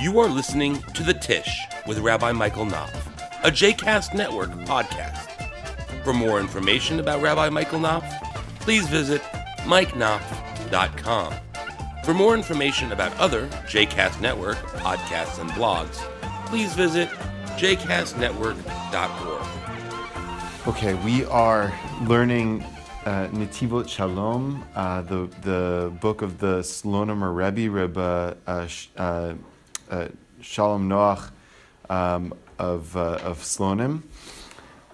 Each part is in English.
You are listening to The Tish with Rabbi Michael Knopf, a JCast Network podcast. For more information about Rabbi Michael Knopf, please visit mikeknopf.com. For more information about other JCast Network podcasts and blogs, please visit jcastnetwork.org. Okay, we are learning uh, Netivot Shalom, uh, the the book of the Slonim Rebbe, Rebbe uh, uh, uh, Shalom Noach um, of uh, of Slonim,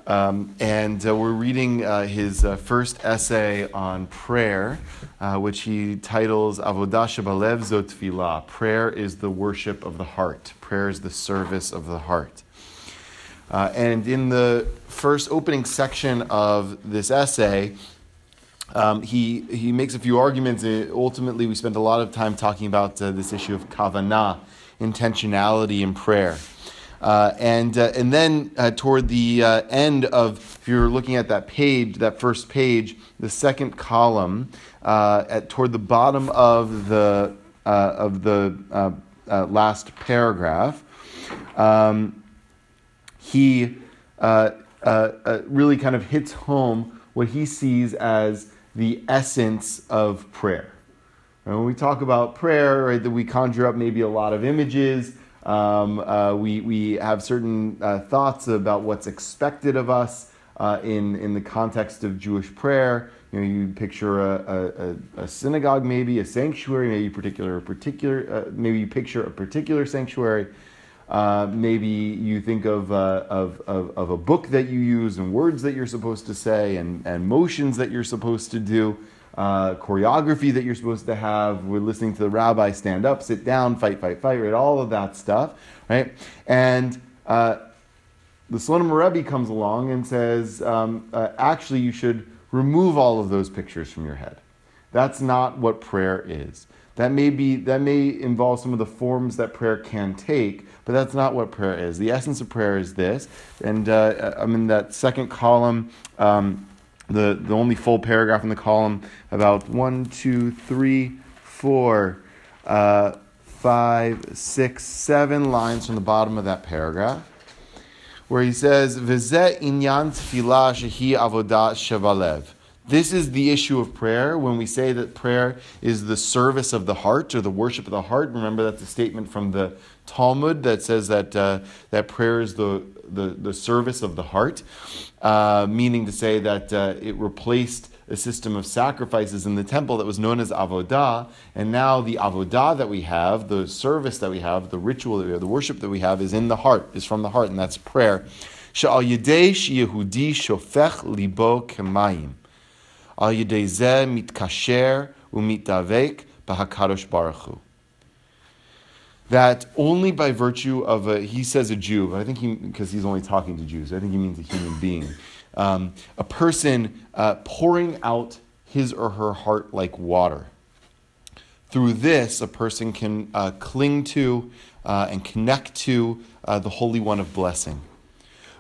um, and uh, we're reading uh, his uh, first essay on prayer, uh, which he titles Avodah Shebalev Zot Tfilah. Prayer is the worship of the heart. Prayer is the service of the heart. And in the first opening section of this essay, um, he, he makes a few arguments. Ultimately, we spent a lot of time talking about uh, this issue of kavanah, intentionality in prayer. Uh, and, uh, and then uh, toward the uh, end of, if you're looking at that page, that first page, the second column, at, toward the bottom of the, of the last paragraph, um, he uh, uh, uh, really kind of hits home what he sees as the essence of prayer. When we talk about prayer, right, that we conjure up maybe a lot of images. Um, uh, we, we have certain uh, thoughts about what's expected of us uh, in, in the context of Jewish prayer. You know, you picture a, a, a synagogue, maybe a sanctuary, maybe particular, particular, maybe you picture a particular sanctuary. Uh, maybe you think of, uh, of, of, of, a book that you use and words that you're supposed to say and, and motions that you're supposed to do, uh, choreography that you're supposed to have. We're listening to the rabbi stand up, sit down, fight, fight, fight, right? All of that stuff, right? And uh, the Slonim Rebbe comes along and says, um, uh, actually, you should remove all of those pictures from your head. That's not what prayer is. That may be that may involve some of the forms that prayer can take, but that's not what prayer is. The essence of prayer is this, and uh, I'm in that second column. Um, the, the only full paragraph in the column, about one, two, three, four, uh, five, six, seven lines from the bottom of that paragraph, where he says, "V'zeh inyan shehi avodat shevalev." This is the issue of prayer. When we say that prayer is the service of the heart or the worship of the heart, remember that's a statement from the Talmud that says that, uh, that prayer is the, the, the service of the heart, uh, meaning to say that uh, it replaced a system of sacrifices in the temple that was known as avodah, and now the avodah that we have, the service that we have, the ritual that we have, the worship that we have is in the heart, is from the heart, and that's prayer. Sha'al Yedesh Yehudi Shofech Libo Kemayim. Al Yedezeh Mitkasher Umitavek Bahakadosh Baruch that only by virtue of a, he says a Jew, but I think he, because he's only talking to Jews, I think he means a human being, um, a person uh, pouring out his or her heart like water. Through this, a person can uh, cling to uh, and connect to uh, the Holy One of blessing.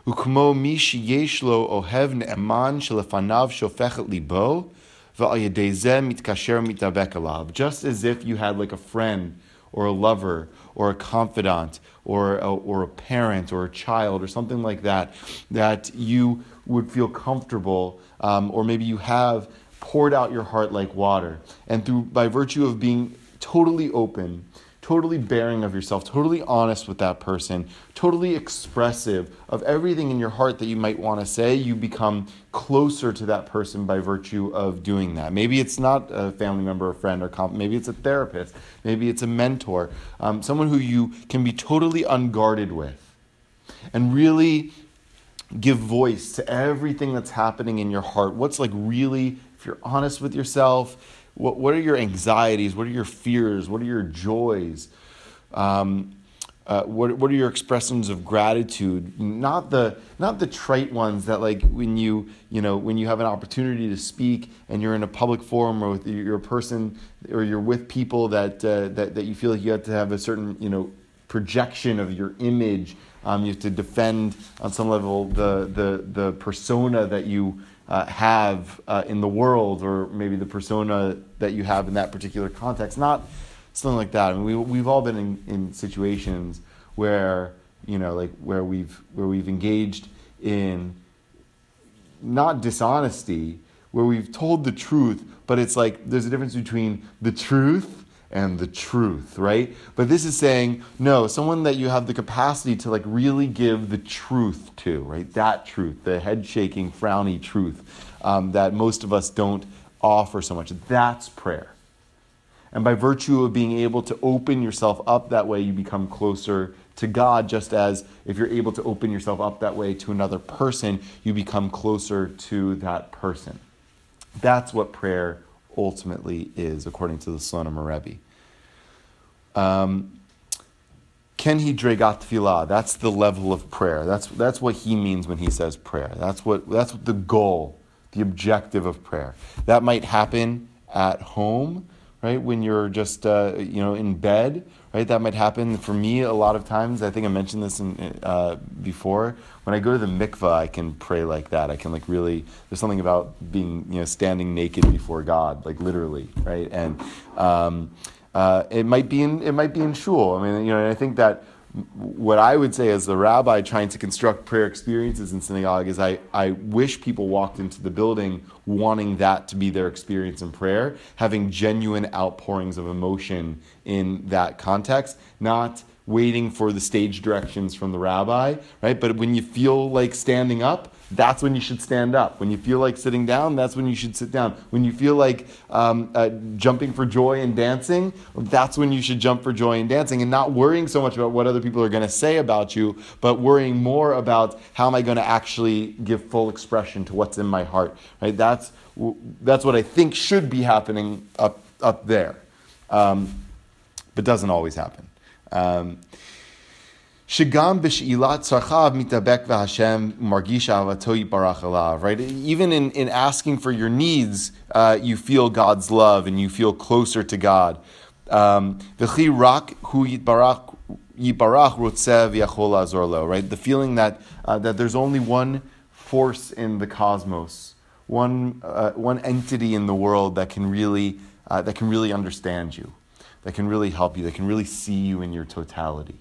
Ukmo sheyesh lo ohev shofechet libo mitkasher Just as if you had like a friend or a lover or a confidant or a, or a parent or a child or something like that, that you would feel comfortable, um, or maybe you have poured out your heart like water. And through by virtue of being totally open, totally bearing of yourself, totally honest with that person, totally expressive of everything in your heart that you might want to say, you become closer to that person by virtue of doing that. Maybe it's not a family member, a friend, or comp- maybe it's a therapist, maybe it's a mentor, um, someone who you can be totally unguarded with and really give voice to everything that's happening in your heart. What's like really, if you're honest with yourself, what, what are your anxieties? What are your fears? What are your joys? Um, uh, what, what are your expressions of gratitude? Not the not the trite ones that like when you you know when you have an opportunity to speak and you're in a public forum or with you're a person or you're with people that uh, that that you feel like you have to have a certain you know projection of your image. Um, you have to defend on some level the the the persona that you uh, have uh, in the world, or maybe the persona that you have in that particular context. Not something like that. I mean, we we've all been in, in situations where you know, like where we've where we've engaged in not dishonesty, where we've told the truth, but it's like there's a difference between the truth and the truth, right? But this is saying, no, someone that you have the capacity to like really give the truth to, right? That truth, the head shaking, frowny truth um, that most of us don't offer so much. That's prayer. And by virtue of being able to open yourself up that way, you become closer to God, just as if you're able to open yourself up that way to another person, you become closer to that person. That's what prayer ultimately is, according to the Slonim Rebbe. Um, Ken he dregat tefillah. That's the level of prayer. That's, that's what he means when he says prayer. That's what, that's what the goal, the objective of prayer. That might happen at home, right? When you're just, uh, you know, in bed, right? That might happen for me a lot of times. I think I mentioned this in, uh, before. When I go to the mikvah, I can pray like that. I can like really. There's something about being you know standing naked before God, like literally, right? And um, uh, it might be in it might be in shul. I mean, you know, I think that what I would say as the rabbi trying to construct prayer experiences in synagogue is I, I wish people walked into the building wanting that to be their experience in prayer, having genuine outpourings of emotion in that context, not waiting for the stage directions from the rabbi, right? But when you feel like standing up, that's when you should stand up. When you feel like sitting down, that's when you should sit down. When you feel like um, uh, jumping for joy and dancing, that's when you should jump for joy and dancing and not worrying so much about what other people are going to say about you, but worrying more about how am I going to actually give full expression to what's in my heart, right? That's, that's what I think should be happening up, up there, um, but doesn't always happen. Um, Shigam b'shi'ilat tzarchav mitabek v'Hashem margish avatoy barach. Right, even in, in asking for your needs, uh, you feel God's love and you feel closer to God. V'chi rak hu yibarach rotzev yachol azorlo. Right, the feeling that uh, that there's only one force in the cosmos, one uh, one entity in the world that can really uh, that can really understand you, that can really help you, that can really see you in your totality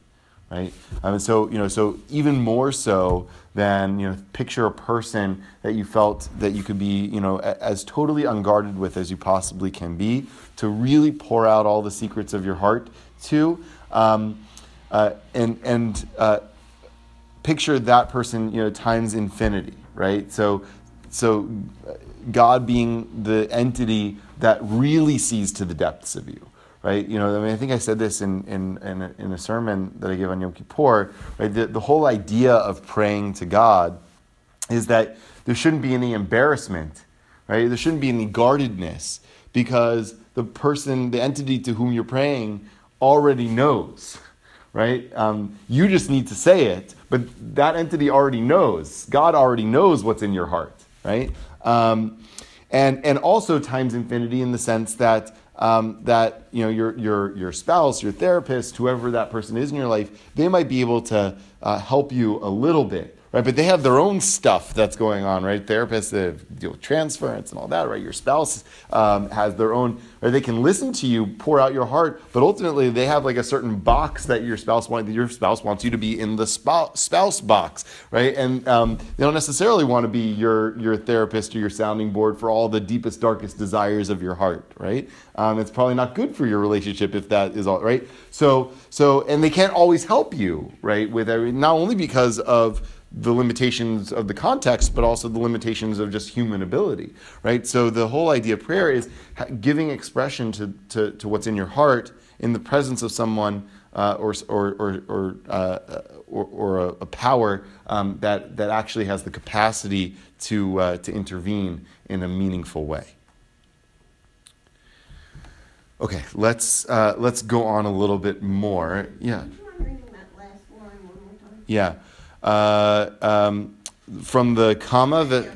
right? Um, and so, you know, so even more so than, you know, picture a person that you felt that you could be, you know, as totally unguarded with as you possibly can be, to really pour out all the secrets of your heart to, um, uh, and, and uh, picture that person, you know, times infinity, right? So, so God being the entity that really sees to the depths of you right? You know, I mean, I think I said this in, in, in, a, in a sermon that I gave on Yom Kippur, right? The, the whole idea of praying to God is that there shouldn't be any embarrassment, right? There shouldn't be any guardedness because the person, the entity to whom you're praying already knows, right? Um, you just need to say it, but that entity already knows. God already knows what's in your heart, right? Um, and, and also times infinity in the sense that um, that you know your, your, your spouse, your therapist, whoever that person is in your life, they might be able to uh, help you a little bit right? But they have their own stuff that's going on, right? Therapists that deal with transference and all that, right? Your spouse um, has their own, or they can listen to you pour out your heart, but ultimately they have like a certain box that your spouse wants. Your spouse wants you to be in the spouse, spouse box, right? And um, they don't necessarily want to be your your therapist or your sounding board for all the deepest, darkest desires of your heart, right? Um, it's probably not good for your relationship if that is all right. So so, and they can't always help you, right? With every, not only because of the limitations of the context, but also the limitations of just human ability, right? So the whole idea of prayer is giving expression to, to, to what's in your heart in the presence of someone uh, or, or, or, or, uh, or, or a, a, power um, that, that actually has the capacity to, uh, to intervene in a meaningful way. Okay, let's, uh, let's go on a little bit more. Yeah. Yeah. Uh, um, from the comma, that.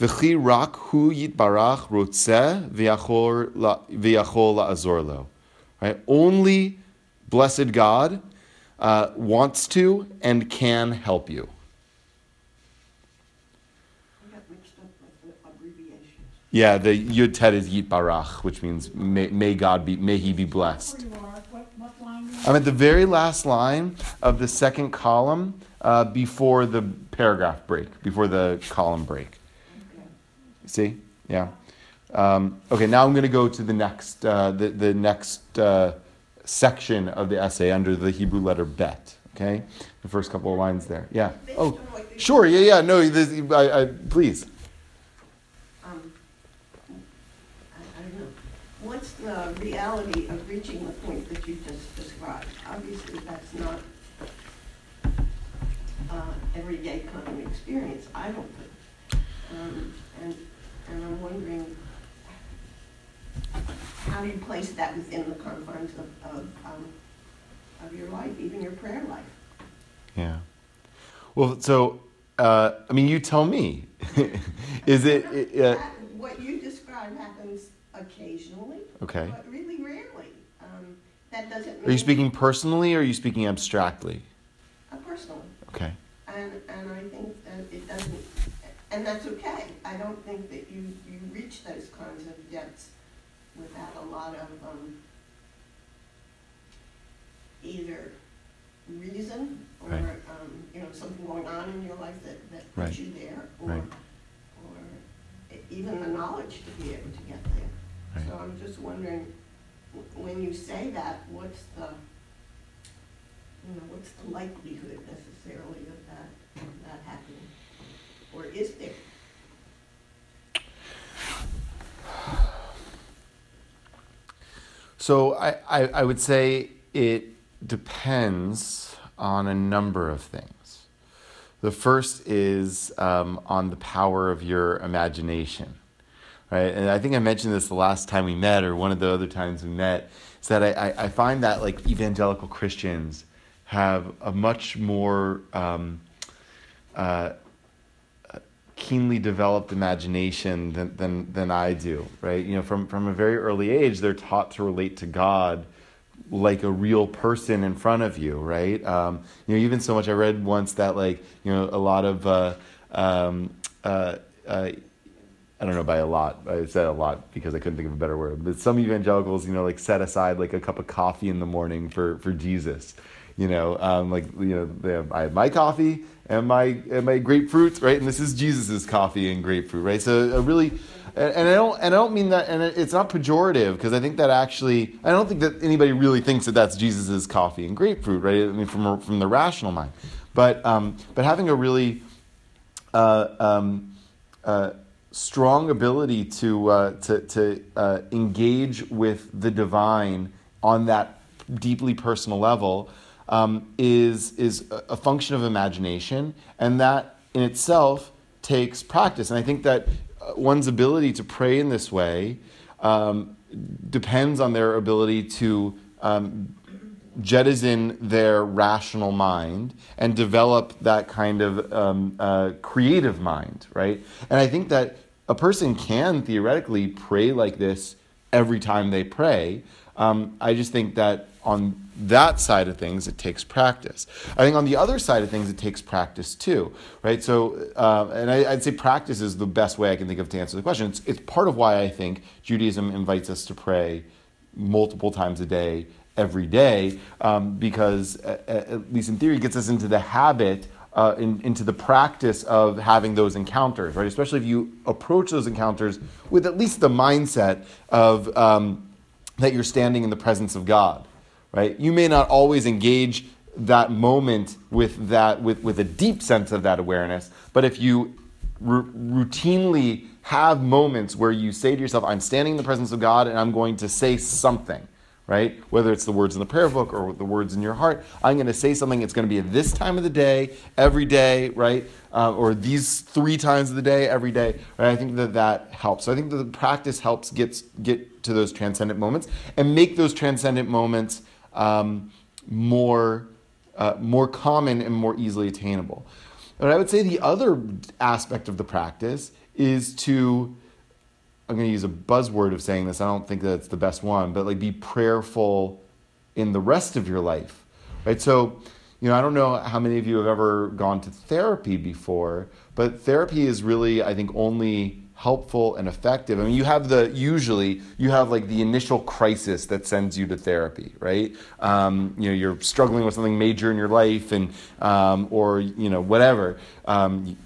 v'chi rak hu yitbarach rotzeh v'yachol la'azor lo. Right? Only blessed God uh, wants to and can help you. Yeah, the Yud Tet is Yit Barach, which means may, may God be, may He be blessed. Where you are, what, what line you I'm at the very last line of the second column uh, before the paragraph break, before the column break. See? Yeah. Um, okay, now I'm going to go to the next, uh, the, the next uh, section of the essay under the Hebrew letter bet. Okay? The first couple of lines there. Yeah. Oh, sure. Yeah, yeah. No, this, I, I, please. um, I, I don't know, what's the reality of reaching the point that you just described? Obviously, that's not uh, everyday kind of experience, I don't think. Um, and, and I'm wondering, how do you place that within the confines of, of, um, of your life, even your prayer life? Yeah. Well, so, uh, I mean, you tell me. Is it. it uh, That- What you describe happens occasionally. Okay. But really rarely. Um, That doesn't mean. are you speaking personally or are you speaking abstractly? Uh, Personally. Okay. And, and I think that it doesn't, and that's okay. I don't think that you, you reach those kinds of depths without a lot of, um, either reason or, Right. um, you know, something going on in your life that, that Right. puts you there, or, Right. or e- even the knowledge to be able to get there. So I'm just wondering, w- when you say that, what's the, you know, what's the likelihood necessarily of that, of that happening? Or is there? So I, I, I would say it depends on a number of things. The first is um, on the power of your imagination, right? And I think I mentioned this the last time we met, or one of the other times we met, is that I, I, I find that like evangelical Christians have a much more um, uh, keenly developed imagination than, than, than I do, right? You know, from, from a very early age, they're taught to relate to God like a real person in front of you, right? Um, you know, even so much, I read once that, like, you know, a lot of, uh, um, uh, uh, I don't know by a lot. I said a lot because I couldn't think of a better word. But some evangelicals, you know, like set aside like a cup of coffee in the morning for, for Jesus. You know, um, like you know, have, I have my coffee and my and my grapefruit, right? And this is Jesus's coffee and grapefruit, right? So a really, and, and I don't and I don't mean that, and it's not pejorative because I think that actually I don't think that anybody really thinks that that's Jesus's coffee and grapefruit, right? I mean, from from the rational mind, but um, but having a really uh, um, uh, strong ability to uh, to, to uh, engage with the divine on that deeply personal level um, is is a function of imagination, and that in itself takes practice. And I think that uh, one's ability to pray in this way um, depends on their ability to um, jettison their rational mind and develop that kind of um, uh, creative mind, right? And I think that a person can theoretically pray like this every time they pray. Um, I just think that on that side of things, it takes practice. I think on the other side of things, it takes practice too, right? So, uh, and I, I'd say practice is the best way I can think of to answer the question. It's, it's part of why I think Judaism invites us to pray multiple times a day, every day, um, because at, at least in theory, it gets us into the habit. Uh, in, into the practice of having those encounters, right? Especially if you approach those encounters with at least the mindset of um, that you're standing in the presence of God, right? You may not always engage that moment with that with, with a deep sense of that awareness, but if you r- routinely have moments where you say to yourself, "I'm standing in the presence of God, and I'm going to say something." Right? Whether it's the words in the prayer book or the words in your heart, I'm going to say something. It's going to be at this time of the day, every day, right? Uh, or these three times of the day, every day. Right? I think that that helps. So I think that the practice helps get get to those transcendent moments and make those transcendent moments um, more uh, more common and more easily attainable. But I would say the other aspect of the practice is to I'm going to use a buzzword of saying this. I don't think that's the best one, but like be prayerful in the rest of your life, right? So, you know, I don't know how many of you have ever gone to therapy before, but therapy is really, I think, only helpful and effective. I mean, you have the usually you have like the initial crisis that sends you to therapy, right? Um, you know, you're struggling with something major in your life, and um, or you know whatever. Um,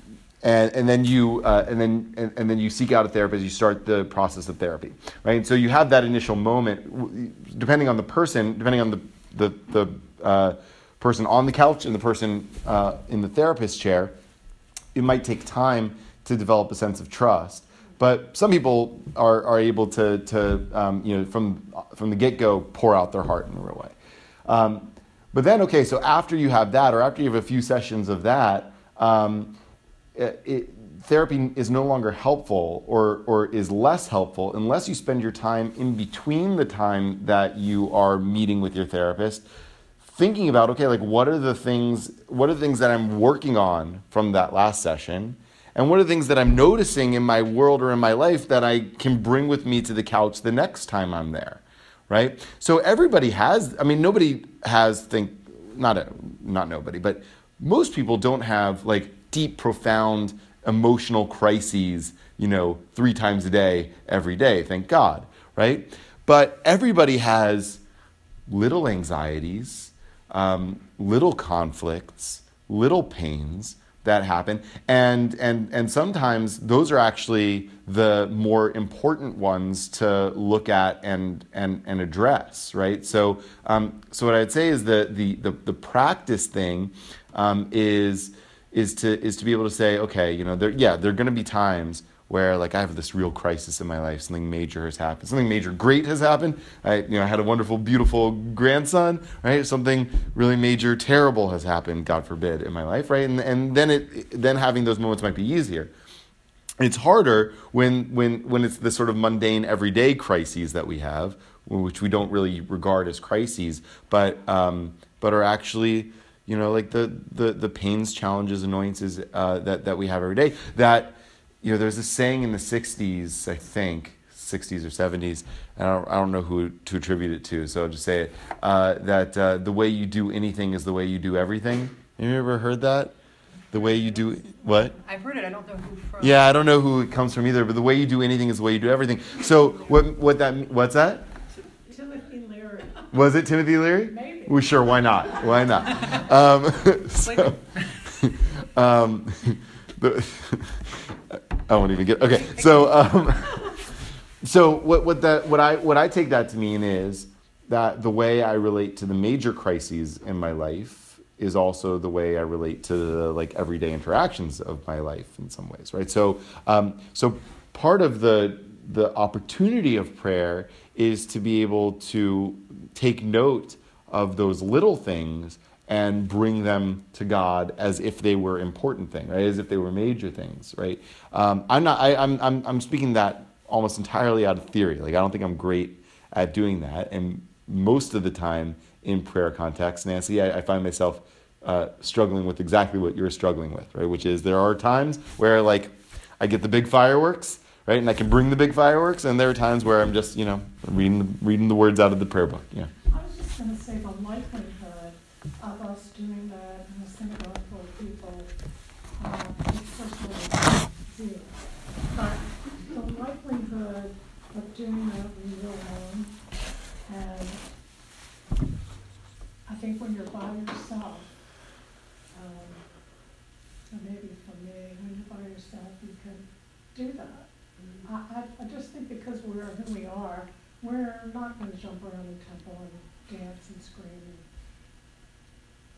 and, and then you uh, and then and, and, then you seek out a therapist. You start the process of therapy, right? And so you have that initial moment, depending on the person, depending on the the, the uh, person on the couch and the person uh, in the therapist chair. It might take time to develop a sense of trust, but some people are, are able to, to um, you know from from the get go pour out their heart in a real way. Um, but then okay, so after you have that, or after you have a few sessions of that. Um, it, it, therapy is no longer helpful or, or is less helpful unless you spend your time in between the time that you are meeting with your therapist thinking about okay like what are the things what are the things that i'm working on from that last session and what are the things that i'm noticing in my world or in my life that i can bring with me to the couch the next time i'm there right so everybody has i mean nobody has think not a, not nobody but most people don't have like deep, profound emotional crises, you know, three times a day, every day, thank God, right? But everybody has little anxieties, um, little conflicts, little pains that happen. And, and, and sometimes those are actually the more important ones to look at and, and, and address, right? So, um, so what I'd say is that the, the, the practice thing um, is is to is to be able to say, okay, you know, there yeah, there are going to be times where like I have this real crisis in my life, something major has happened, something major great has happened. I you know I had a wonderful, beautiful grandson, right? Something really major, terrible has happened, God forbid, in my life, right? And and then it then having those moments might be easier. It's harder when when when it's the sort of mundane everyday crises that we have, which we don't really regard as crises, but um, but are actually you know, like the the the pains, challenges, annoyances uh, that that we have every day. That you know, there's a saying in the '60s, I think, '60s or '70s. I don't I don't know who to attribute it to, so I'll just say it. Uh, that uh, the way you do anything is the way you do everything. Have you ever heard that? The way you do what? I've heard it. I don't know who from. Yeah, I don't know who it comes from either. But the way you do anything is the way you do everything. So what? What that? What's that? Timothy Leary. Was it Timothy Leary? Maybe. Well, sure, why not? Why not? Um, so, um, the, I won't even get. Okay, so um, so what what that what I what I take that to mean is that the way I relate to the major crises in my life is also the way I relate to the like everyday interactions of my life in some ways, right? So um, so part of the the opportunity of prayer is to be able to take note of those little things and bring them to God as if they were important things, right? As if they were major things, right? Um, I'm not. I, I'm, I'm. I'm speaking that almost entirely out of theory. Like I don't think I'm great at doing that, and most of the time in prayer context, Nancy, I, I find myself uh, struggling with exactly what you're struggling with, right? Which is there are times where like I get the big fireworks, right, and I can bring the big fireworks, and there are times where I'm just you know reading the, reading the words out of the prayer book, yeah I was just going to say the likelihood of us doing that in a synagogue of people, um, personally zero. But the likelihood of doing that when you're alone, and I think when you're by yourself, um, maybe for me, when you're by yourself, you can do that. I, I, I just think because we're who we are, we're not going to jump around the temple and dance and scream and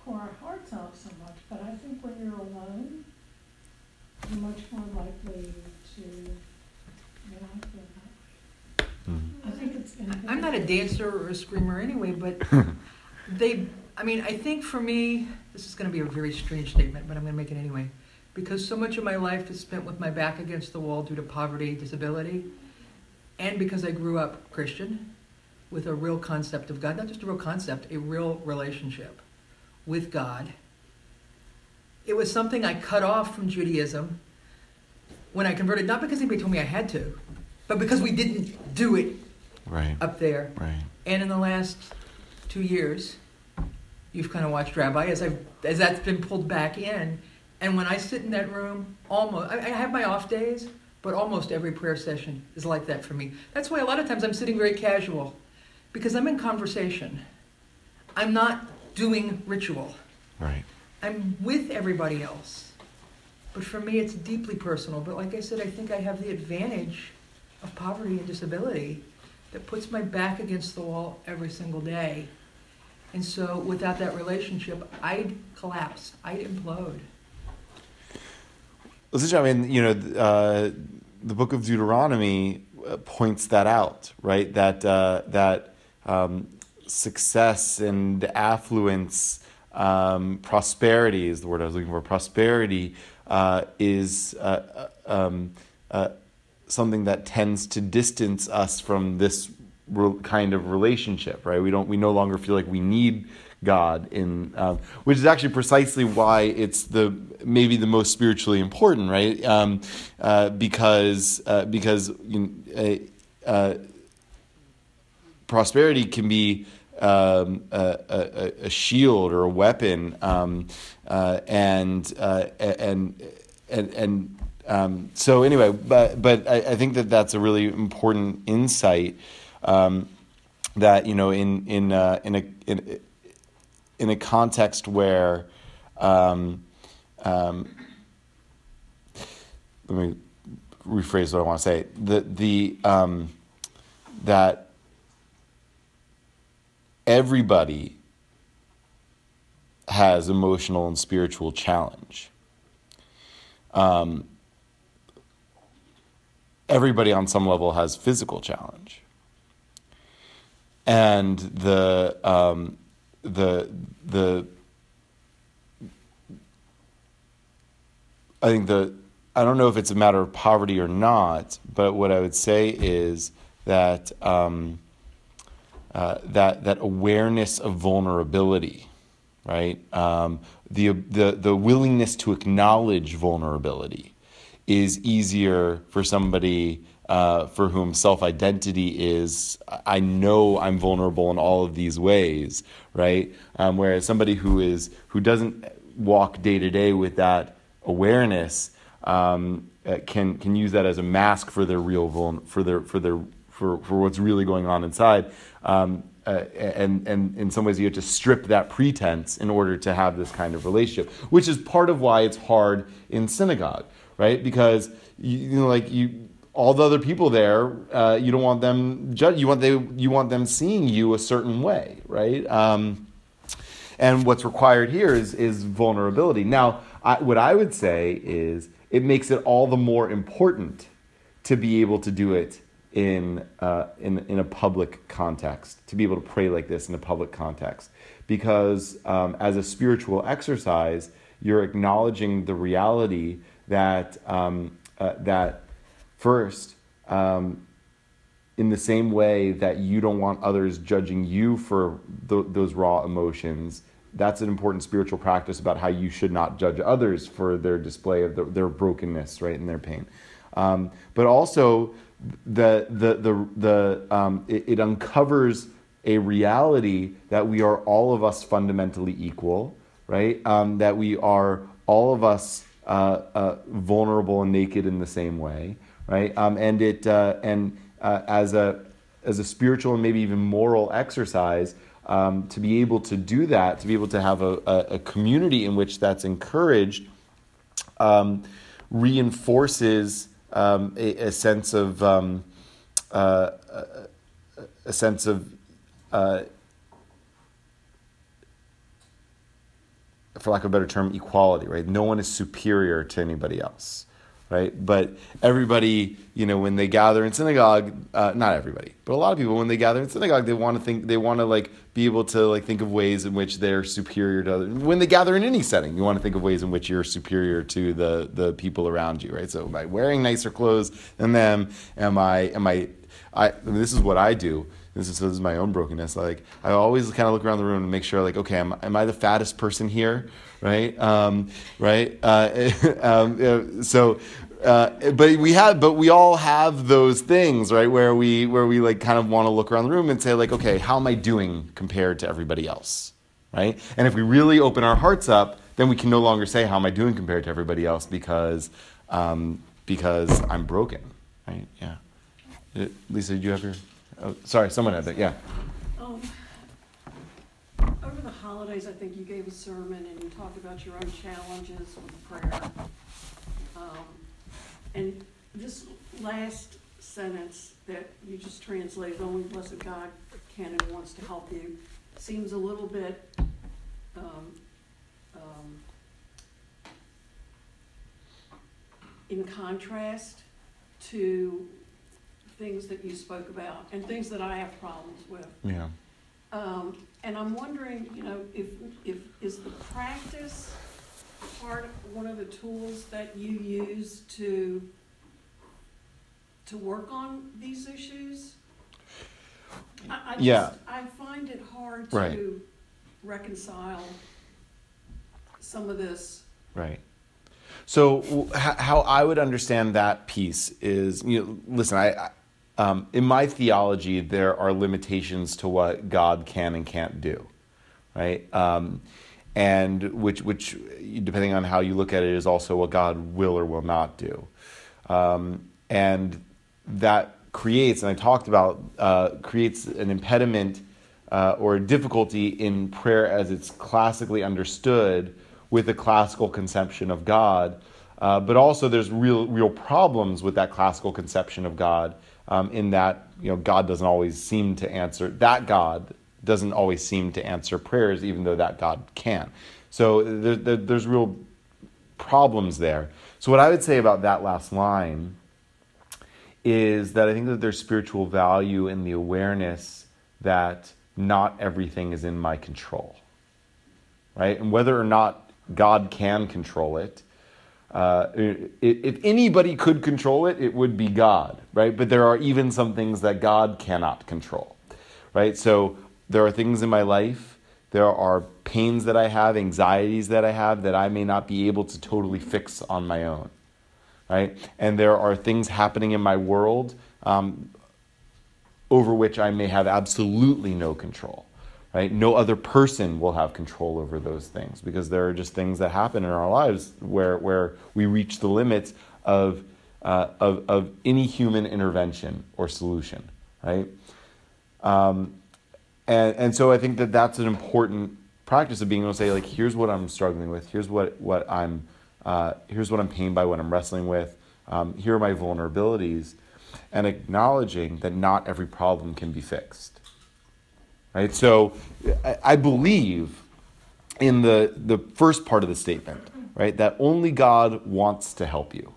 pour our hearts out so much. But I think when you're alone, you're much more likely to, I mean, I feel that way. Mm-hmm. I think it's. I'm not a dancer or a screamer anyway, but they, I mean, I think for me, this is going to be a very strange statement, but I'm going to make it anyway. Because so much of my life is spent with my back against the wall due to poverty, disability, and because I grew up Christian, with a real concept of God, not just a real concept, a real relationship with God. It was something I cut off from Judaism when I converted, not because anybody told me I had to, but because we didn't do it right. up there. Right. And in the last two years, you've kind of watched Rabbi as I've as that's been pulled back in. And when I sit in that room, almost I, I have my off days, but almost every prayer session is like that for me. That's why a lot of times I'm sitting very casual because I'm in conversation. I'm not doing ritual. Right. I'm with everybody else. But for me, it's deeply personal. But like I said, I think I have the advantage of poverty and disability that puts my back against the wall every single day. And so without that relationship, I'd collapse, I'd implode. Listen, I mean, you know, uh, the book of Deuteronomy uh, points that out, right? That uh, that um, success and affluence, um, prosperity is the word I was looking for. Prosperity uh, is uh, uh, um, uh, something that tends to distance us from this re- kind of relationship, right? We don't. We no longer feel like we need God in, um, which is actually precisely why it's the maybe the most spiritually important, right? Um, uh, because uh, because you know, prosperity can be um, a, a, a, shield or a weapon, um, uh, and, uh, and and and um, so anyway, but but I, I, think that that's a really important insight um, that you know in in uh, in a in, in a context where um, um, let me rephrase what I want to say. The the that everybody has emotional and spiritual challenge. Um, everybody on some level has physical challenge. And the, um, the, the, I think the, I don't know if it's a matter of poverty or not, but what I would say is that um, uh, that that awareness of vulnerability, right? Um, the the the willingness to acknowledge vulnerability is easier for somebody uh, for whom self identity is I know I'm vulnerable in all of these ways, right? Um, whereas somebody who is who doesn't walk day to day with that awareness um, uh, can can use that as a mask for their real vul- for their for their for, for what's really going on inside. Um, uh, and, and in some ways, you have to strip that pretense in order to have this kind of relationship, which is part of why it's hard in synagogue, right? Because you, you know, like you, all the other people there, uh, you don't want them judge. You want they, you want them seeing you a certain way, right? Um, and what's required here is is vulnerability. Now, I, what I would say is it makes it all the more important to be able to do it in, uh, in, in a public context, to be able to pray like this in a public context. Because um, as a spiritual exercise, you're acknowledging the reality that, um, uh, that first, um, in the same way that you don't want others judging you for th- those raw emotions, that's an important spiritual practice about how you should not judge others for their display of the, their brokenness, right, and their pain. Um, but also the the the the um, it, it, uncovers a reality that we are all of us fundamentally equal, right? Um, that we are all of us uh, uh, vulnerable and naked in the same way, right? Um, and it uh, and uh, as a as a spiritual and maybe even moral exercise. Um, to be able to do that, to be able to have a, a, a community in which that's encouraged, um, reinforces um, a, a, sense of um, uh, a, sense of uh, for lack of a better term, equality, right? No one is superior to anybody else right? But everybody, you know, when they gather in synagogue, uh, not everybody, but a lot of people, when they gather in synagogue, they want to think, they want to like be able to like think of ways in which they're superior to. When they gather in any setting, you want to think of ways in which you're superior to the the people around you, right? So, am I wearing nicer clothes than them? Am I? Am I? I, I mean, this is what I do. This is, this is my own brokenness. Like I always kind of look around the room and make sure, like, okay, am, am I the fattest person here? Right? Um, right? Uh, um, so, uh, but we have, but we all have those things, right? Where we, where we like kind of want to look around the room and say, like, okay, how am I doing compared to everybody else, right? And if we really open our hearts up, then we can no longer say, how am I doing compared to everybody else? Because, um, because I'm broken, right? Yeah. Uh, Lisa, did you have your? Oh, sorry, someone had that. Yeah. Holidays, I think you gave a sermon and you talked about your own challenges with prayer. Um, And this last sentence that you just translated, only blessed God can and wants to help you, seems a little bit, um, um, in contrast to things that you spoke about and things that I have problems with. Yeah. Um, and I'm wondering, you know, if, if, is the practice part, of one of the tools that you use to, to work on these issues? I, I Yeah. just, I find it hard Right. to reconcile some of this. Right. So w- h- how I would understand that piece is, you know, listen, I, I um, in my theology there are limitations to what God can and can't do, right? Um, and which, which, depending on how you look at it, is also what God will or will not do. Um, and that creates, and I talked about, uh, creates an impediment uh, or a difficulty in prayer as it's classically understood with the classical conception of God. Uh, but also, there's real, real problems with that classical conception of God. Um, in that, you know, God doesn't always seem to answer. That God doesn't always seem to answer prayers, even though that God can. So there, there, there's real problems there. So what I would say about that last line is that I think that there's spiritual value in the awareness that not everything is in my control, right? And whether or not God can control it, uh, if anybody could control it, it would be God, right? But there are even some things that God cannot control, right? So there are things in my life, there are pains that I have, anxieties that I have that I may not be able to totally fix on my own, right? And there are things happening in my world um, over which I may have absolutely no control. Right? No other person will have control over those things because there are just things that happen in our lives where, where we reach the limits of, uh, of, of any human intervention or solution. Right? Um, and, and so I think that that's an important practice of being able to say, like, here's what I'm struggling with. Here's what, what I'm, uh, here's what I'm pained by, what I'm wrestling with. Um, here are my vulnerabilities. And acknowledging that not every problem can be fixed. Right? So I, believe in the, the first part of the statement, right? That only God wants to help you.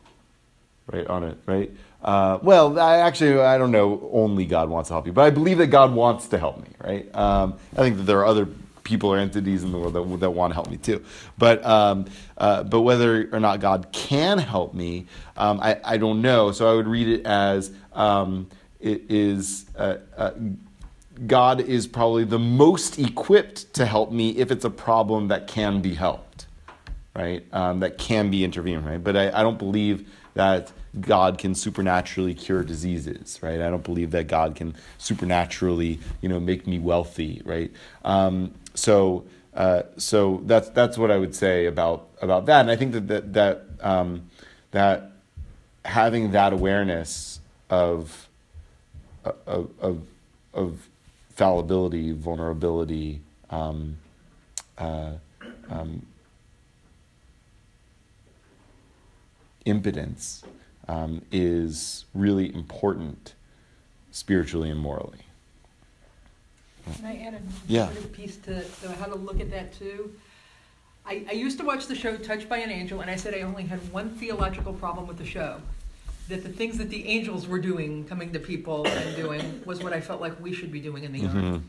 Right? On it, right? Uh, well, I actually, I don't know, only God wants to help you, but I believe that God wants to help me, right? Um, I think that there are other people or entities in the world that, that want to help me too. But, um, uh, but whether or not God can help me, um, I, I don't know. So I would read it as um, it is uh, uh, God is probably the most equipped to help me if it's a problem that can be helped, right? Um, that can be intervened, right? But I, I don't believe that God can supernaturally cure diseases, right? I don't believe that God can supernaturally, you know, make me wealthy, right? Um, so, uh, so that's that's what I would say about about that, and I think that that that um, that having that awareness of of of, of fallibility, vulnerability, um, uh, um, impotence um, is really important spiritually and morally. Can I add a Yeah. piece to, to how to look at that too? I, I used to watch the show Touched by an Angel, and I said I only had one theological problem with the show. That the things that the angels were doing, coming to people and doing, was what I felt like we should be doing in the earth. Mhm.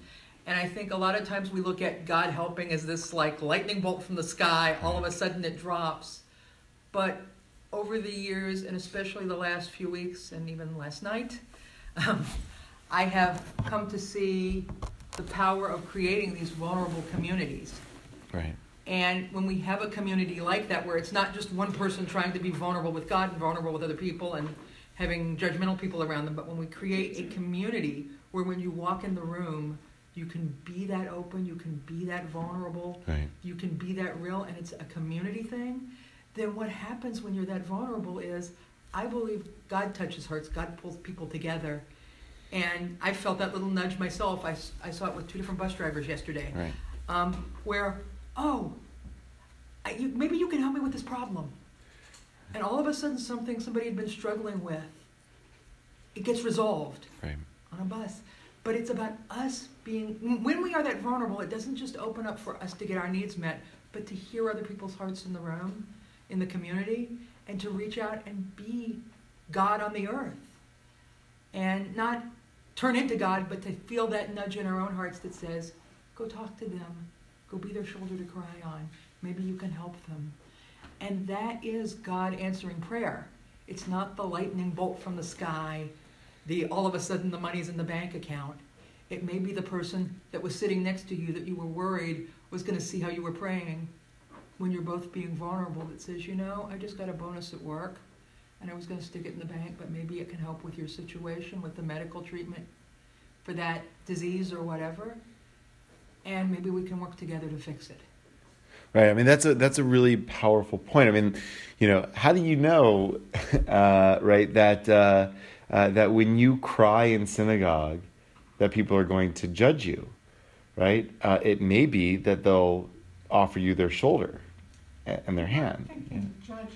And I think a lot of times we look at God helping as this like lightning bolt from the sky, all of a sudden it drops. But over the years, and especially the last few weeks and even last night, um, I have come to see the power of creating these vulnerable communities. Right. And when we have a community like that, where it's not just one person trying to be vulnerable with God and vulnerable with other people and having judgmental people around them, but when we create a community where when you walk in the room, you can be that open, you can be that vulnerable, Right. you can be that real, and it's a community thing, then what happens when you're that vulnerable is I believe God touches hearts, God pulls people together. And I felt that little nudge myself. I, I saw it with two different bus drivers yesterday. Right. Um, where, oh, I, you, maybe you can help me with this problem. And all of a sudden, something somebody had been struggling with, it gets resolved Right. on a bus. But it's about us being, when we are that vulnerable, it doesn't just open up for us to get our needs met, but to hear other people's hearts in the room, in the community, and to reach out and be God on the earth. And not turn into God, but to feel that nudge in our own hearts that says, go talk to them, go be their shoulder to cry on. Maybe you can help them. And that is God answering prayer. It's not the lightning bolt from the sky, the all of a sudden the money's in the bank account. It may be the person that was sitting next to you that you were worried was going to see how you were praying when you're both being vulnerable that says, you know, I just got a bonus at work and I was going to stick it in the bank, but maybe it can help with your situation, with the medical treatment for that disease or whatever. And maybe we can work together to fix it. Right. I mean, that's a that's a really powerful point. I mean, you know, how do you know, uh, right, that uh, uh, that when you cry in synagogue, that people are going to judge you, right? Uh, it may be that they'll offer you their shoulder and their hand. I'm thinking of judging,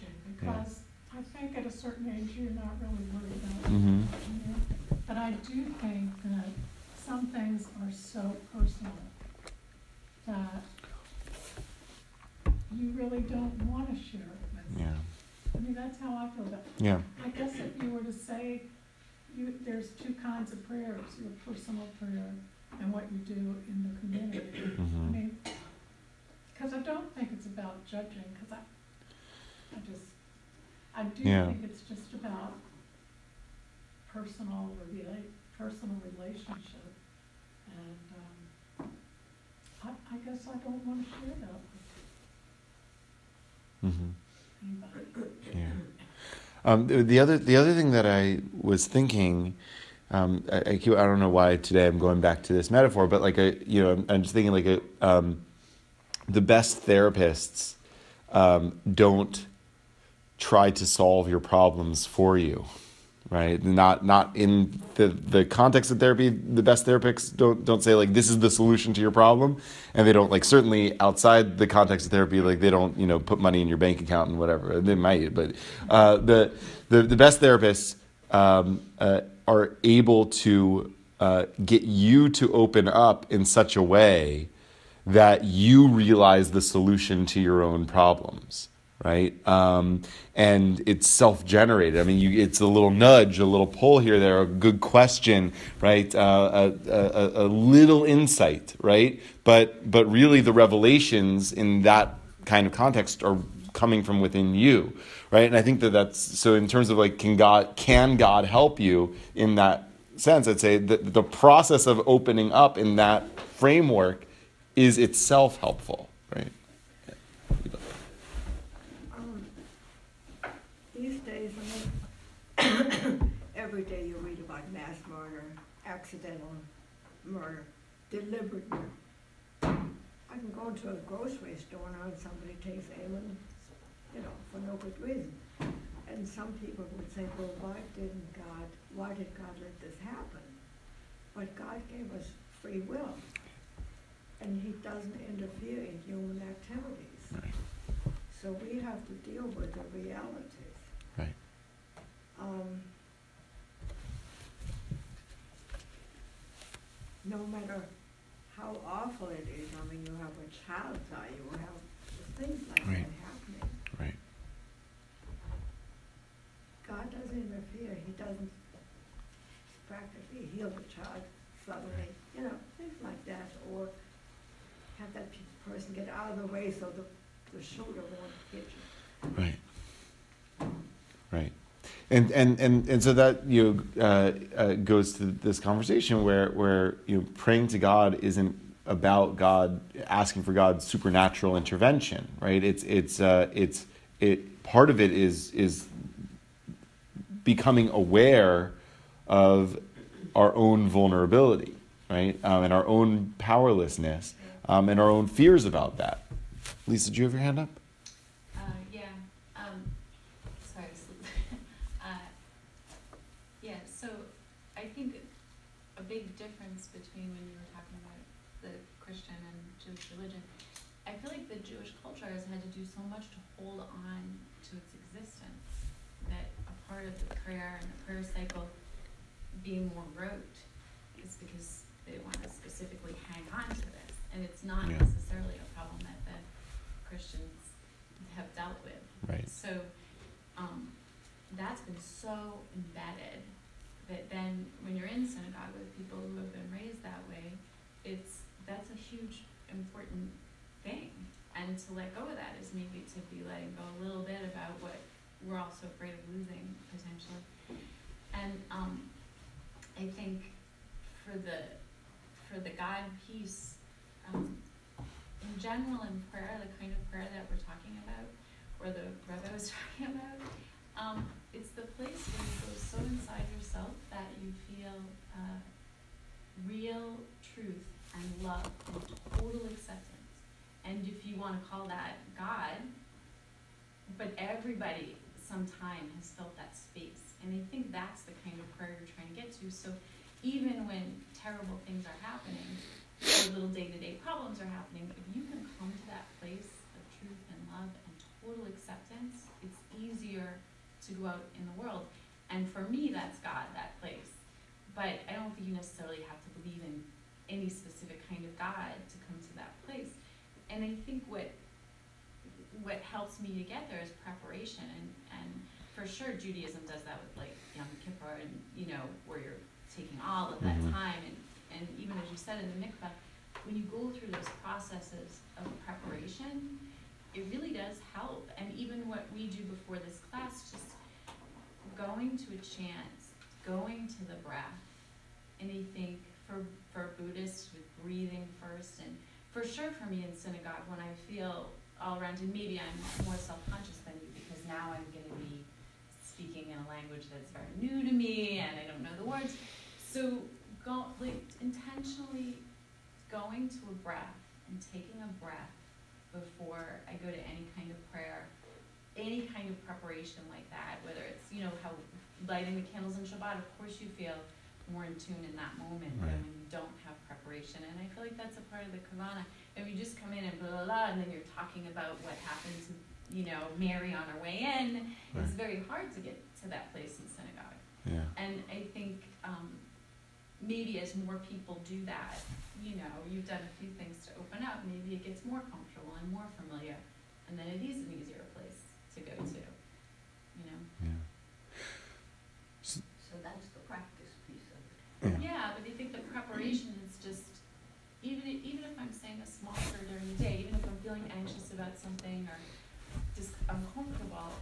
Yeah. because I think at a certain age, you're not really worried about Mm-hmm. you know? But I do think that some things are so personal that you really don't want to share it with. Yeah. I mean, that's how I feel about it. Yeah. I guess if you were to say, you, there's two kinds of prayers, your personal prayer and what you do in the community. I Mhm. mean, because I don't think it's about judging, because I, I just, I do Yeah. think it's just about personal rela- personal relationship. And, I, I guess I don't want to share that with Mm-hmm. anybody. Yeah. Um, the the other the other thing that I was thinking, um, I, I, keep- I don't know why today I'm going back to this metaphor, but like a you know I'm, I'm just thinking like a um, the best therapists um, don't try to solve your problems for you, right? Not not in the the context of therapy. The best therapists don't don't say like this is the solution to your problem, and they don't like certainly outside the context of therapy like they don't you know put money in your bank account and whatever. They might, but uh, the the the best therapists um, uh, are able to uh, get you to open up in such a way that you realize the solution to your own problems right? Um, and it's self-generated. I mean you, it's a little nudge a little pull here there a good question right? Uh, a, a, a little insight right? But but really the revelations in that kind of context are coming from within you right? And i think that that's so in terms of like can god can god help you in that sense? I'd say that the process of opening up in that framework is itself helpful, right? Um, These days, I mean, every day you read about mass murder, accidental murder, deliberate murder. I can go to a grocery store now and somebody takes aim and, you know, for no good reason. And some people would say, well, why didn't God, why did God let this happen? But God gave us free will. And he doesn't interfere in human activities. So we have to deal with the realities. Right. Um, no matter how awful it is, I mean, you have a child die, you have things like Right. that happening. Right. God doesn't interfere, he doesn't practically heal the child suddenly, you know, things like that, or have that pe- person get out of the way so the, the shoulder won't hit you. Right. Right. And, and, and, and so that you know, uh, uh, goes to this conversation where, where you know, praying to God isn't about God asking for God's supernatural intervention, right? It's, it's, uh, it's, it, part of it is, is becoming aware of our own vulnerability, right? Um, and our own powerlessness um, and our own fears about that. Lisa, did you have your hand up? Uh, yeah, um, sorry, this is- uh, big difference between when you were talking about the Christian and Jewish religion. I feel like the Jewish culture has had to do so much to hold on to its existence that a part of the prayer and the prayer cycle being more rote is because they want to specifically hang on to this. And it's not Yeah. necessarily a problem that the Christians have dealt with. Right. So um, that's been so embedded that then when you're in synagogue with people who have been raised that way, it's that's a huge important thing. And to let go of that is maybe to be letting go a little bit about what we're also afraid of losing potentially. And um, I think for the for the God piece, um, in general in prayer, the kind of prayer that we're talking about, or the Rebbe was talking about, um, it's the place where you go so inside yourself that you feel uh, real truth and love and total acceptance. And if you want to call that God, but everybody sometime has felt that space. And I think that's the kind of prayer you're trying to get to. So even when terrible things are happening, or little day-to-day problems are happening, if you can come to that place of truth and love and total acceptance, it's easier to go out in the world. And for me, that's God, that place. But I don't think you necessarily have to believe in any specific kind of God to come to that place. And I think what what helps me to get there is preparation and, and for sure Judaism does that with like Yom Kippur and you know where you're taking all of that Mhm. time and, and even as you said in the mikvah when you go through those processes of preparation it really does help. And even what we do before this class just going to a chant going to the breath and I think for for Buddhists with breathing first. And for sure for me in synagogue when I feel all around and maybe I'm more self-conscious than you because now I'm going to be speaking in a language that's very new to me and I don't know the words. So go like intentionally going to a breath and taking a breath before I go to any kind of prayer any kind of preparation like that whether it's you know how lighting the candles in Shabbat of course you feel more in tune in that moment Right. than when you don't have preparation and I feel like that's a part of the kavana if you just come in and blah blah blah, and then you're talking about what happened to, you know, Mary on her way in, it's very hard to get to that place in synagogue. Yeah. And I think um, maybe as more people do that, you know, you've done a few things to open up, maybe it gets more comfortable and more familiar, and then it is an easier place to go to, you know. Yeah. So that's the practice piece of it. Yeah. Yeah, but I think the preparation is just, even if, even if I'm saying a small prayer during the day, even if I'm feeling anxious about something or just uncomfortable,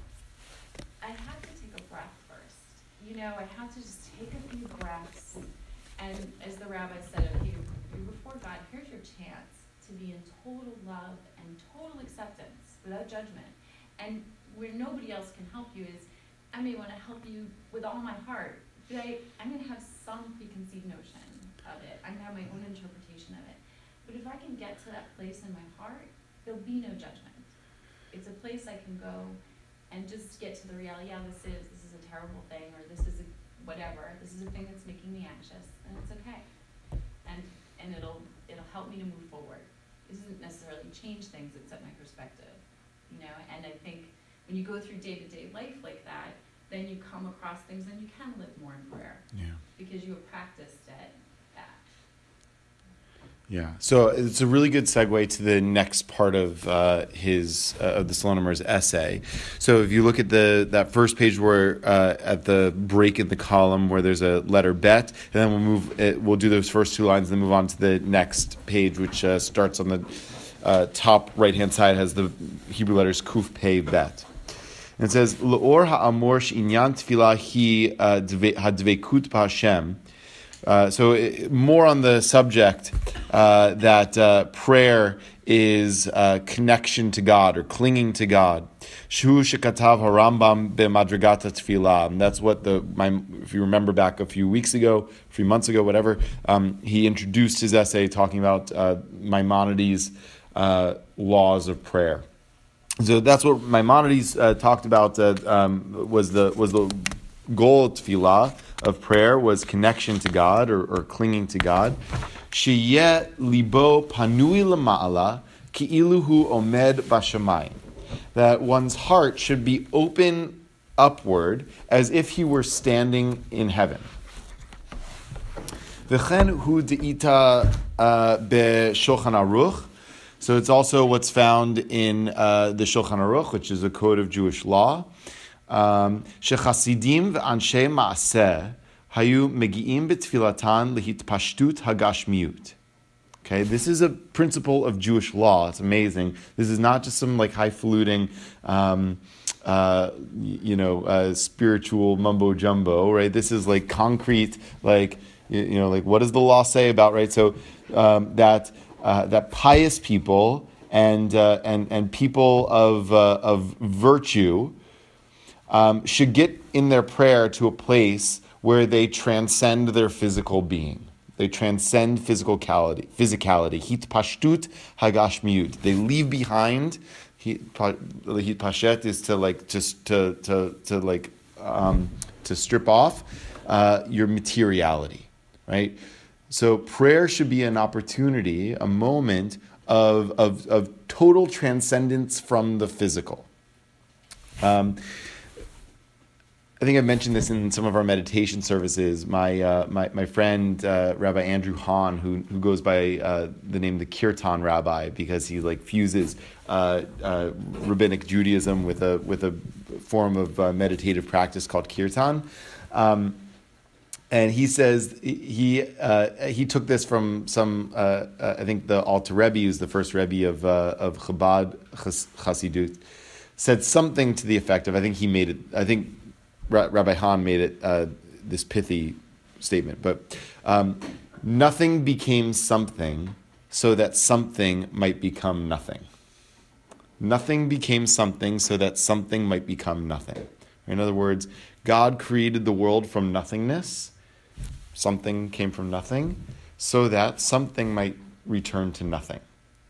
I have to take a breath first. You know, I have to just take a few breaths. And as the rabbi said, okay, you're before God, here's your chance to be in total love and total acceptance without judgment. And where nobody else can help you is, I may want to help you with all my heart, but I, I'm going to have some preconceived notion of it. I'm going to have my own interpretation of it. But if I can get to that place in my heart, there'll be no judgment. It's a place I can go and just get to the reality. Yeah, this is this is a terrible thing, or this is a whatever. This is a thing that's making me anxious, and it's okay. And and it'll it'll help me to move forward. It doesn't necessarily change things except my perspective, you know. And I think when you go through day to day life like that, then you come across things and you can live more in prayer Yeah. because you have practiced at that. Yeah. So it's a really good segue to the next part of uh, his uh, of the Slonimer's essay. So if you look at the that first page where uh, at the break in the column where there's a letter bet, and then we'll move. It, we'll do those first two lines, and then move on to the next page, which uh, starts on the uh, top right hand side has the Hebrew letters Kuf Pei Bet. And it says, L'or ha'amor she'inyan tefillah hi uh, dve- hadvekut b'Hashem. Uh, so uh, more on the subject uh, that uh, prayer is uh, connection to God or clinging to God. Shu harambam b'madrigata tefillah. And that's what the my if you remember back a few weeks ago, a few months ago, whatever. Um, he introduced his essay talking about uh, Maimonides' laws of prayer. So that's what Maimonides talked about. Um, was the was the goal of tefillah of prayer was connection to God or, or clinging to God. Sheyeh libo panui lama'ala ki'iluhu omed bashamayim. That one's heart should be open upward as if he were standing in heaven. V'chen hu de'ita uh, aruch. So it's also what's found in uh, the Shulchan Aruch, which is a code of Jewish law. Um, Shechasidim v'anshe ma'aseh hayu megi'im betfilatan lehitpashtut hagashmiut. Okay, this is a principle of Jewish law. It's amazing. This is not just some like highfalutin, um, uh, you know, uh, spiritual mumbo jumbo, right? This is like concrete, like you, you know, like what does the law say about right? So um, that uh, that pious people and uh, and and people of uh, of virtue um, should get in their prayer to a place where they transcend their physical being. They transcend physicality. Physicality. Hit pashtut. They leave behind. Hit pashet is to like just to to to like um, to strip off uh, your materiality, right? So prayer should be an opportunity, a moment of of, of total transcendence from the physical. Um, I think I've mentioned this in some of our meditation services. My uh, my, my friend uh, Rabbi Andrew Hahn, who who goes by uh, the name the Kirtan Rabbi, because he like fuses uh, uh, rabbinic Judaism with a with a form of uh, meditative practice called Kirtan. Um, and he says he he took this from some I think the Alter Rebbe, who's the first Rebbe of of Chabad Chassidut, said something to the effect of I think he made it I think Rabbi Hahn made it uh, this pithy statement, but um, nothing became something so that something might become nothing. Nothing became something so that something might become nothing. In other words, God created the world from nothingness, something came from nothing, so that something might return to nothing.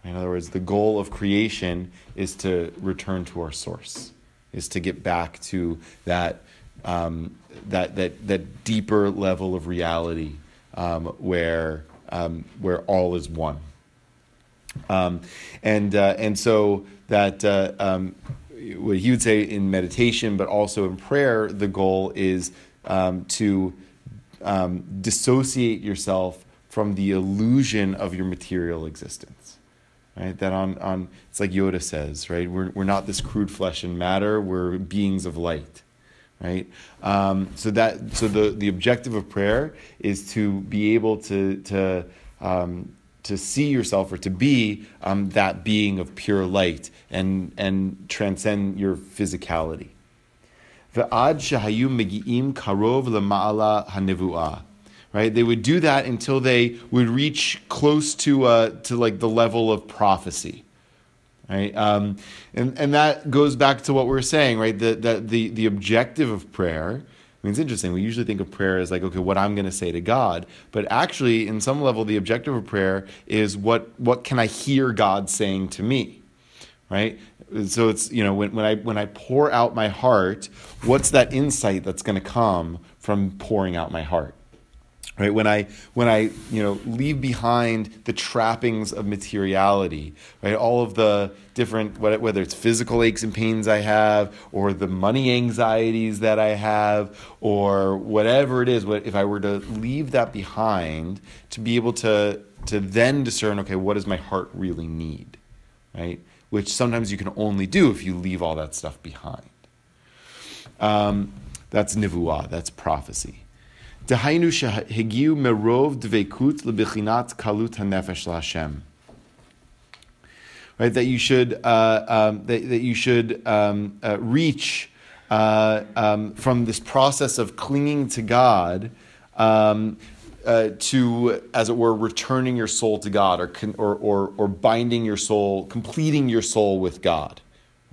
In other words, the goal of creation is to return to our source, is to get back to that um, that, that, that deeper level of reality um, where, um, where all is one. Um, and, uh, and so that uh, um, what he would say in meditation, but also in prayer, the goal is to dissociate yourself from the illusion of your material existence. Right? That on, on it's like Yoda says, right? We're, we're not this crude flesh and matter, we're beings of light right? Um, so that so the the objective of prayer is to be able to to um, to see yourself or to be um, that being of pure light and and transcend your physicality. Right, they would do that until they would reach close to uh, to like the level of prophecy right? Um, and, and that goes back to what we are saying, right? The, the, the, the objective of prayer, I mean, it's interesting. We usually think of prayer as like, okay, what I'm going to say to God. But actually, in some level, the objective of prayer is what, what can I hear God saying to me, right? So it's, you know, when, when, I, when I pour out my heart, what's that insight that's going to come from pouring out my heart? Right? When I when I you know leave behind the trappings of materiality, right? All of the different whether it's physical aches and pains I have, or the money anxieties that I have, or whatever it is. What if I were to leave that behind to be able to to then discern, okay, what does my heart really need, right? Which sometimes you can only do if you leave all that stuff behind. Um, that's nivuah. That's prophecy. דהיינו שהגיעו מרוב דבקות לבחינת קלות הנפש להשם. Right, that you should uh, um, that, that you should um, uh, reach uh, um, from this process of clinging to God um, uh, to, as it were, returning your soul to God, or, or, or, or binding your soul, completing your soul with God.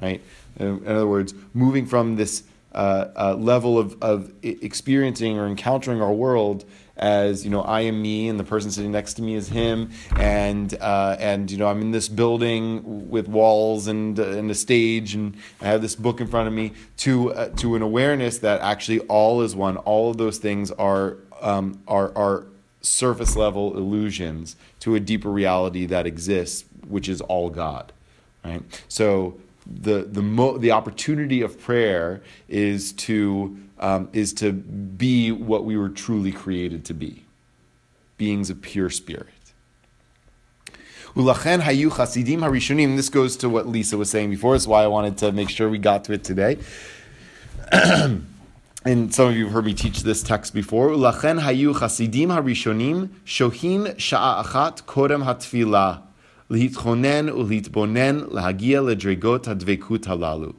Right. In other words, moving from this uh, uh, level of, of experiencing or encountering our world as you know I am me and the person sitting next to me is him. And uh, and you know I'm in this building with walls and uh, and a stage and I have this book in front of me to uh, to an awareness that actually all is one. All of those things are um, are are surface level illusions to a deeper reality that exists which is all God right? So the the mo- the opportunity of prayer is to um, is to be what we were truly created to be, beings of pure spirit. Ulachen hayu chasidim harishonim. This goes to what Lisa was saying before. That's why I wanted to make sure we got to it today. and some of you have heard me teach this text before. Ulachen hayu chasidim harishonim shohin sha'a achat kodem hatfilah להתכונן ולהתבונן להגיע לדרגות הדבקות הללו.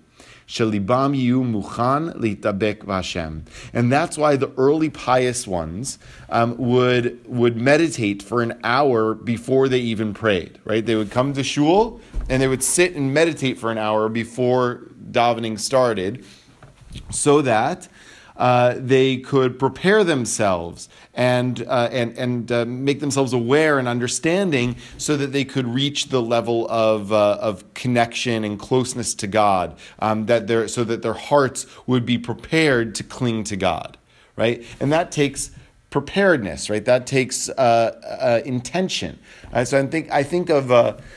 שלibam yu muchan litabek v'Hashem. And that's why the early pious ones um, would, would meditate for an hour before they even prayed, right? They would come to shul and they would sit and meditate for an hour before davening started so that uh, they could prepare themselves and, uh, and, and uh, make themselves aware and understanding so that they could reach the level of, uh, of connection and closeness to God, um, that they so that their hearts would be prepared to cling to God, right? And that takes preparedness, right? That takes uh, intention. so I think, I think of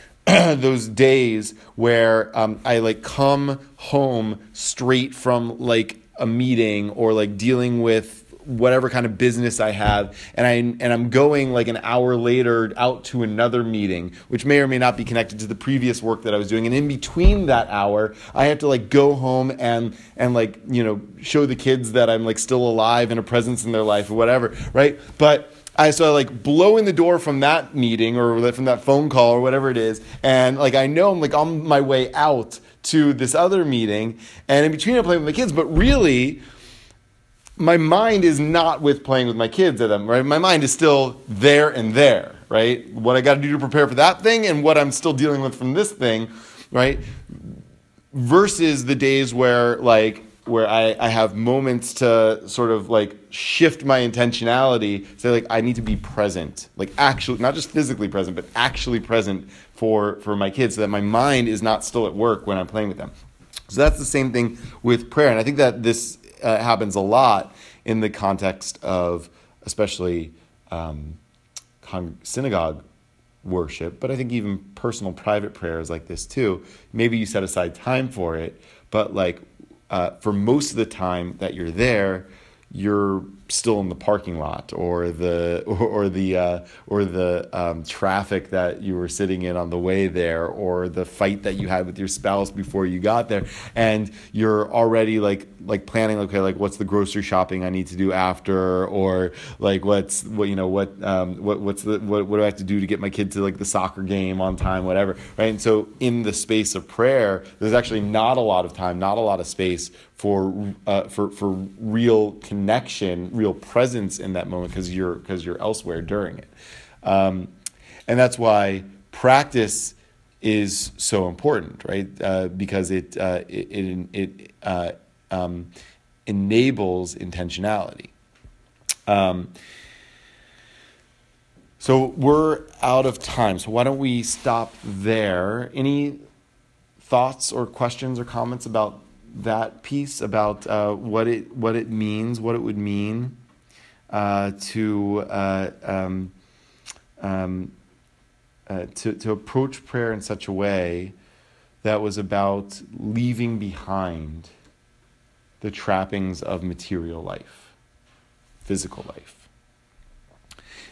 those days where um, I like come home straight from like a meeting or like dealing with whatever kind of business I have and I and I'm going like an hour later out to another meeting which may or may not be connected to the previous work that I was doing. And in between that hour I have to like go home and and like you know show the kids that I'm like still alive and a presence in their life or whatever right? But I so I like blow in the door from that meeting or from that phone call or whatever it is and like I know I'm like on my way out to this other meeting, and in between I'm playing with my kids, but really, my mind is not with playing with my kids at them, right? My mind is still there and there, right? What I got to do to prepare for that thing and what I'm still dealing with from this thing, right? Versus the days where like where I, I have moments to sort of like shift my intentionality, say like I need to be present, like actually not just physically present, but actually present for for my kids, so that my mind is not still at work when I'm playing with them. So that's the same thing with prayer, and I think that this uh, happens a lot in the context of especially um, con- synagogue worship, but I think even personal private prayers like this too. Maybe you set aside time for it, but like uh, for most of the time that you're there, you're still in the parking lot or the or, the uh, or the um, traffic that you were sitting in on the way there or the fight that you had with your spouse before you got there. And you're already like like planning okay like what's the grocery shopping I need to do after? Or like what's what you know what um, what what's the what, what do I have to do to get my kid to like the soccer game on time whatever right? And so in the space of prayer there's actually not a lot of time not a lot of space for uh, for for real connection, real presence in that moment because you're because you're elsewhere during it, um, and that's why practice is so important, right? Uh, because it uh, it it, it uh, um, enables intentionality. Um, so we're out of time. So why don't we stop there? Any thoughts or questions or comments about that piece about uh, what it what it means, what it would mean uh, to, uh, um, um, uh, to to approach prayer in such a way that was about leaving behind the trappings of material life, physical life,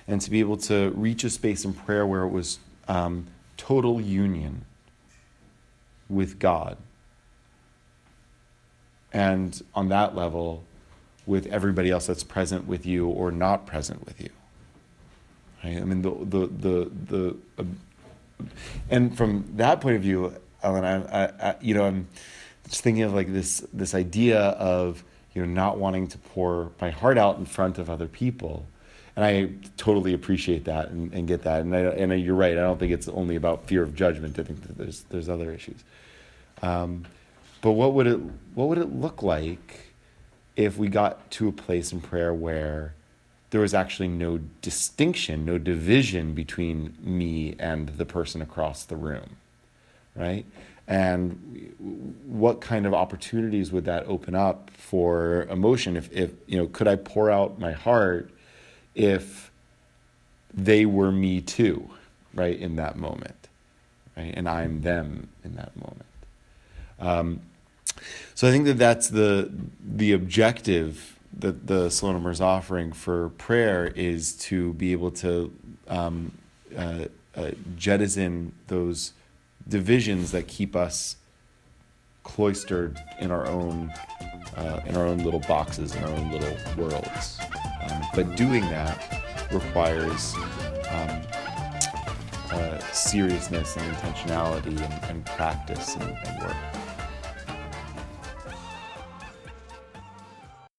and to be able to reach a space in prayer where it was um, total union with God and on that level with everybody else that's present with you or not present with you right i mean the the the, the uh, and from that point of view ellen I, I, I, you know i'm just thinking of like this this idea of you know not wanting to pour my heart out in front of other people and I totally appreciate that and, and get that. And, I, and you're right. I don't think it's only about fear of judgment. I think there's there's other issues. Um, but what would it what would it look like if we got to a place in prayer where there was actually no distinction, no division between me and the person across the room, right? And what kind of opportunities would that open up for emotion? If, if you know, could I pour out my heart if they were me too, right, in that moment, right? And I'm them in that moment. Um, so I think that that's the the objective that the Slonim is offering for prayer is to be able to um, uh, uh, jettison those divisions that keep us cloistered in our own uh, in our own little boxes in our own little worlds. Um, but doing that requires um, uh, seriousness and intentionality and, and practice and, and work.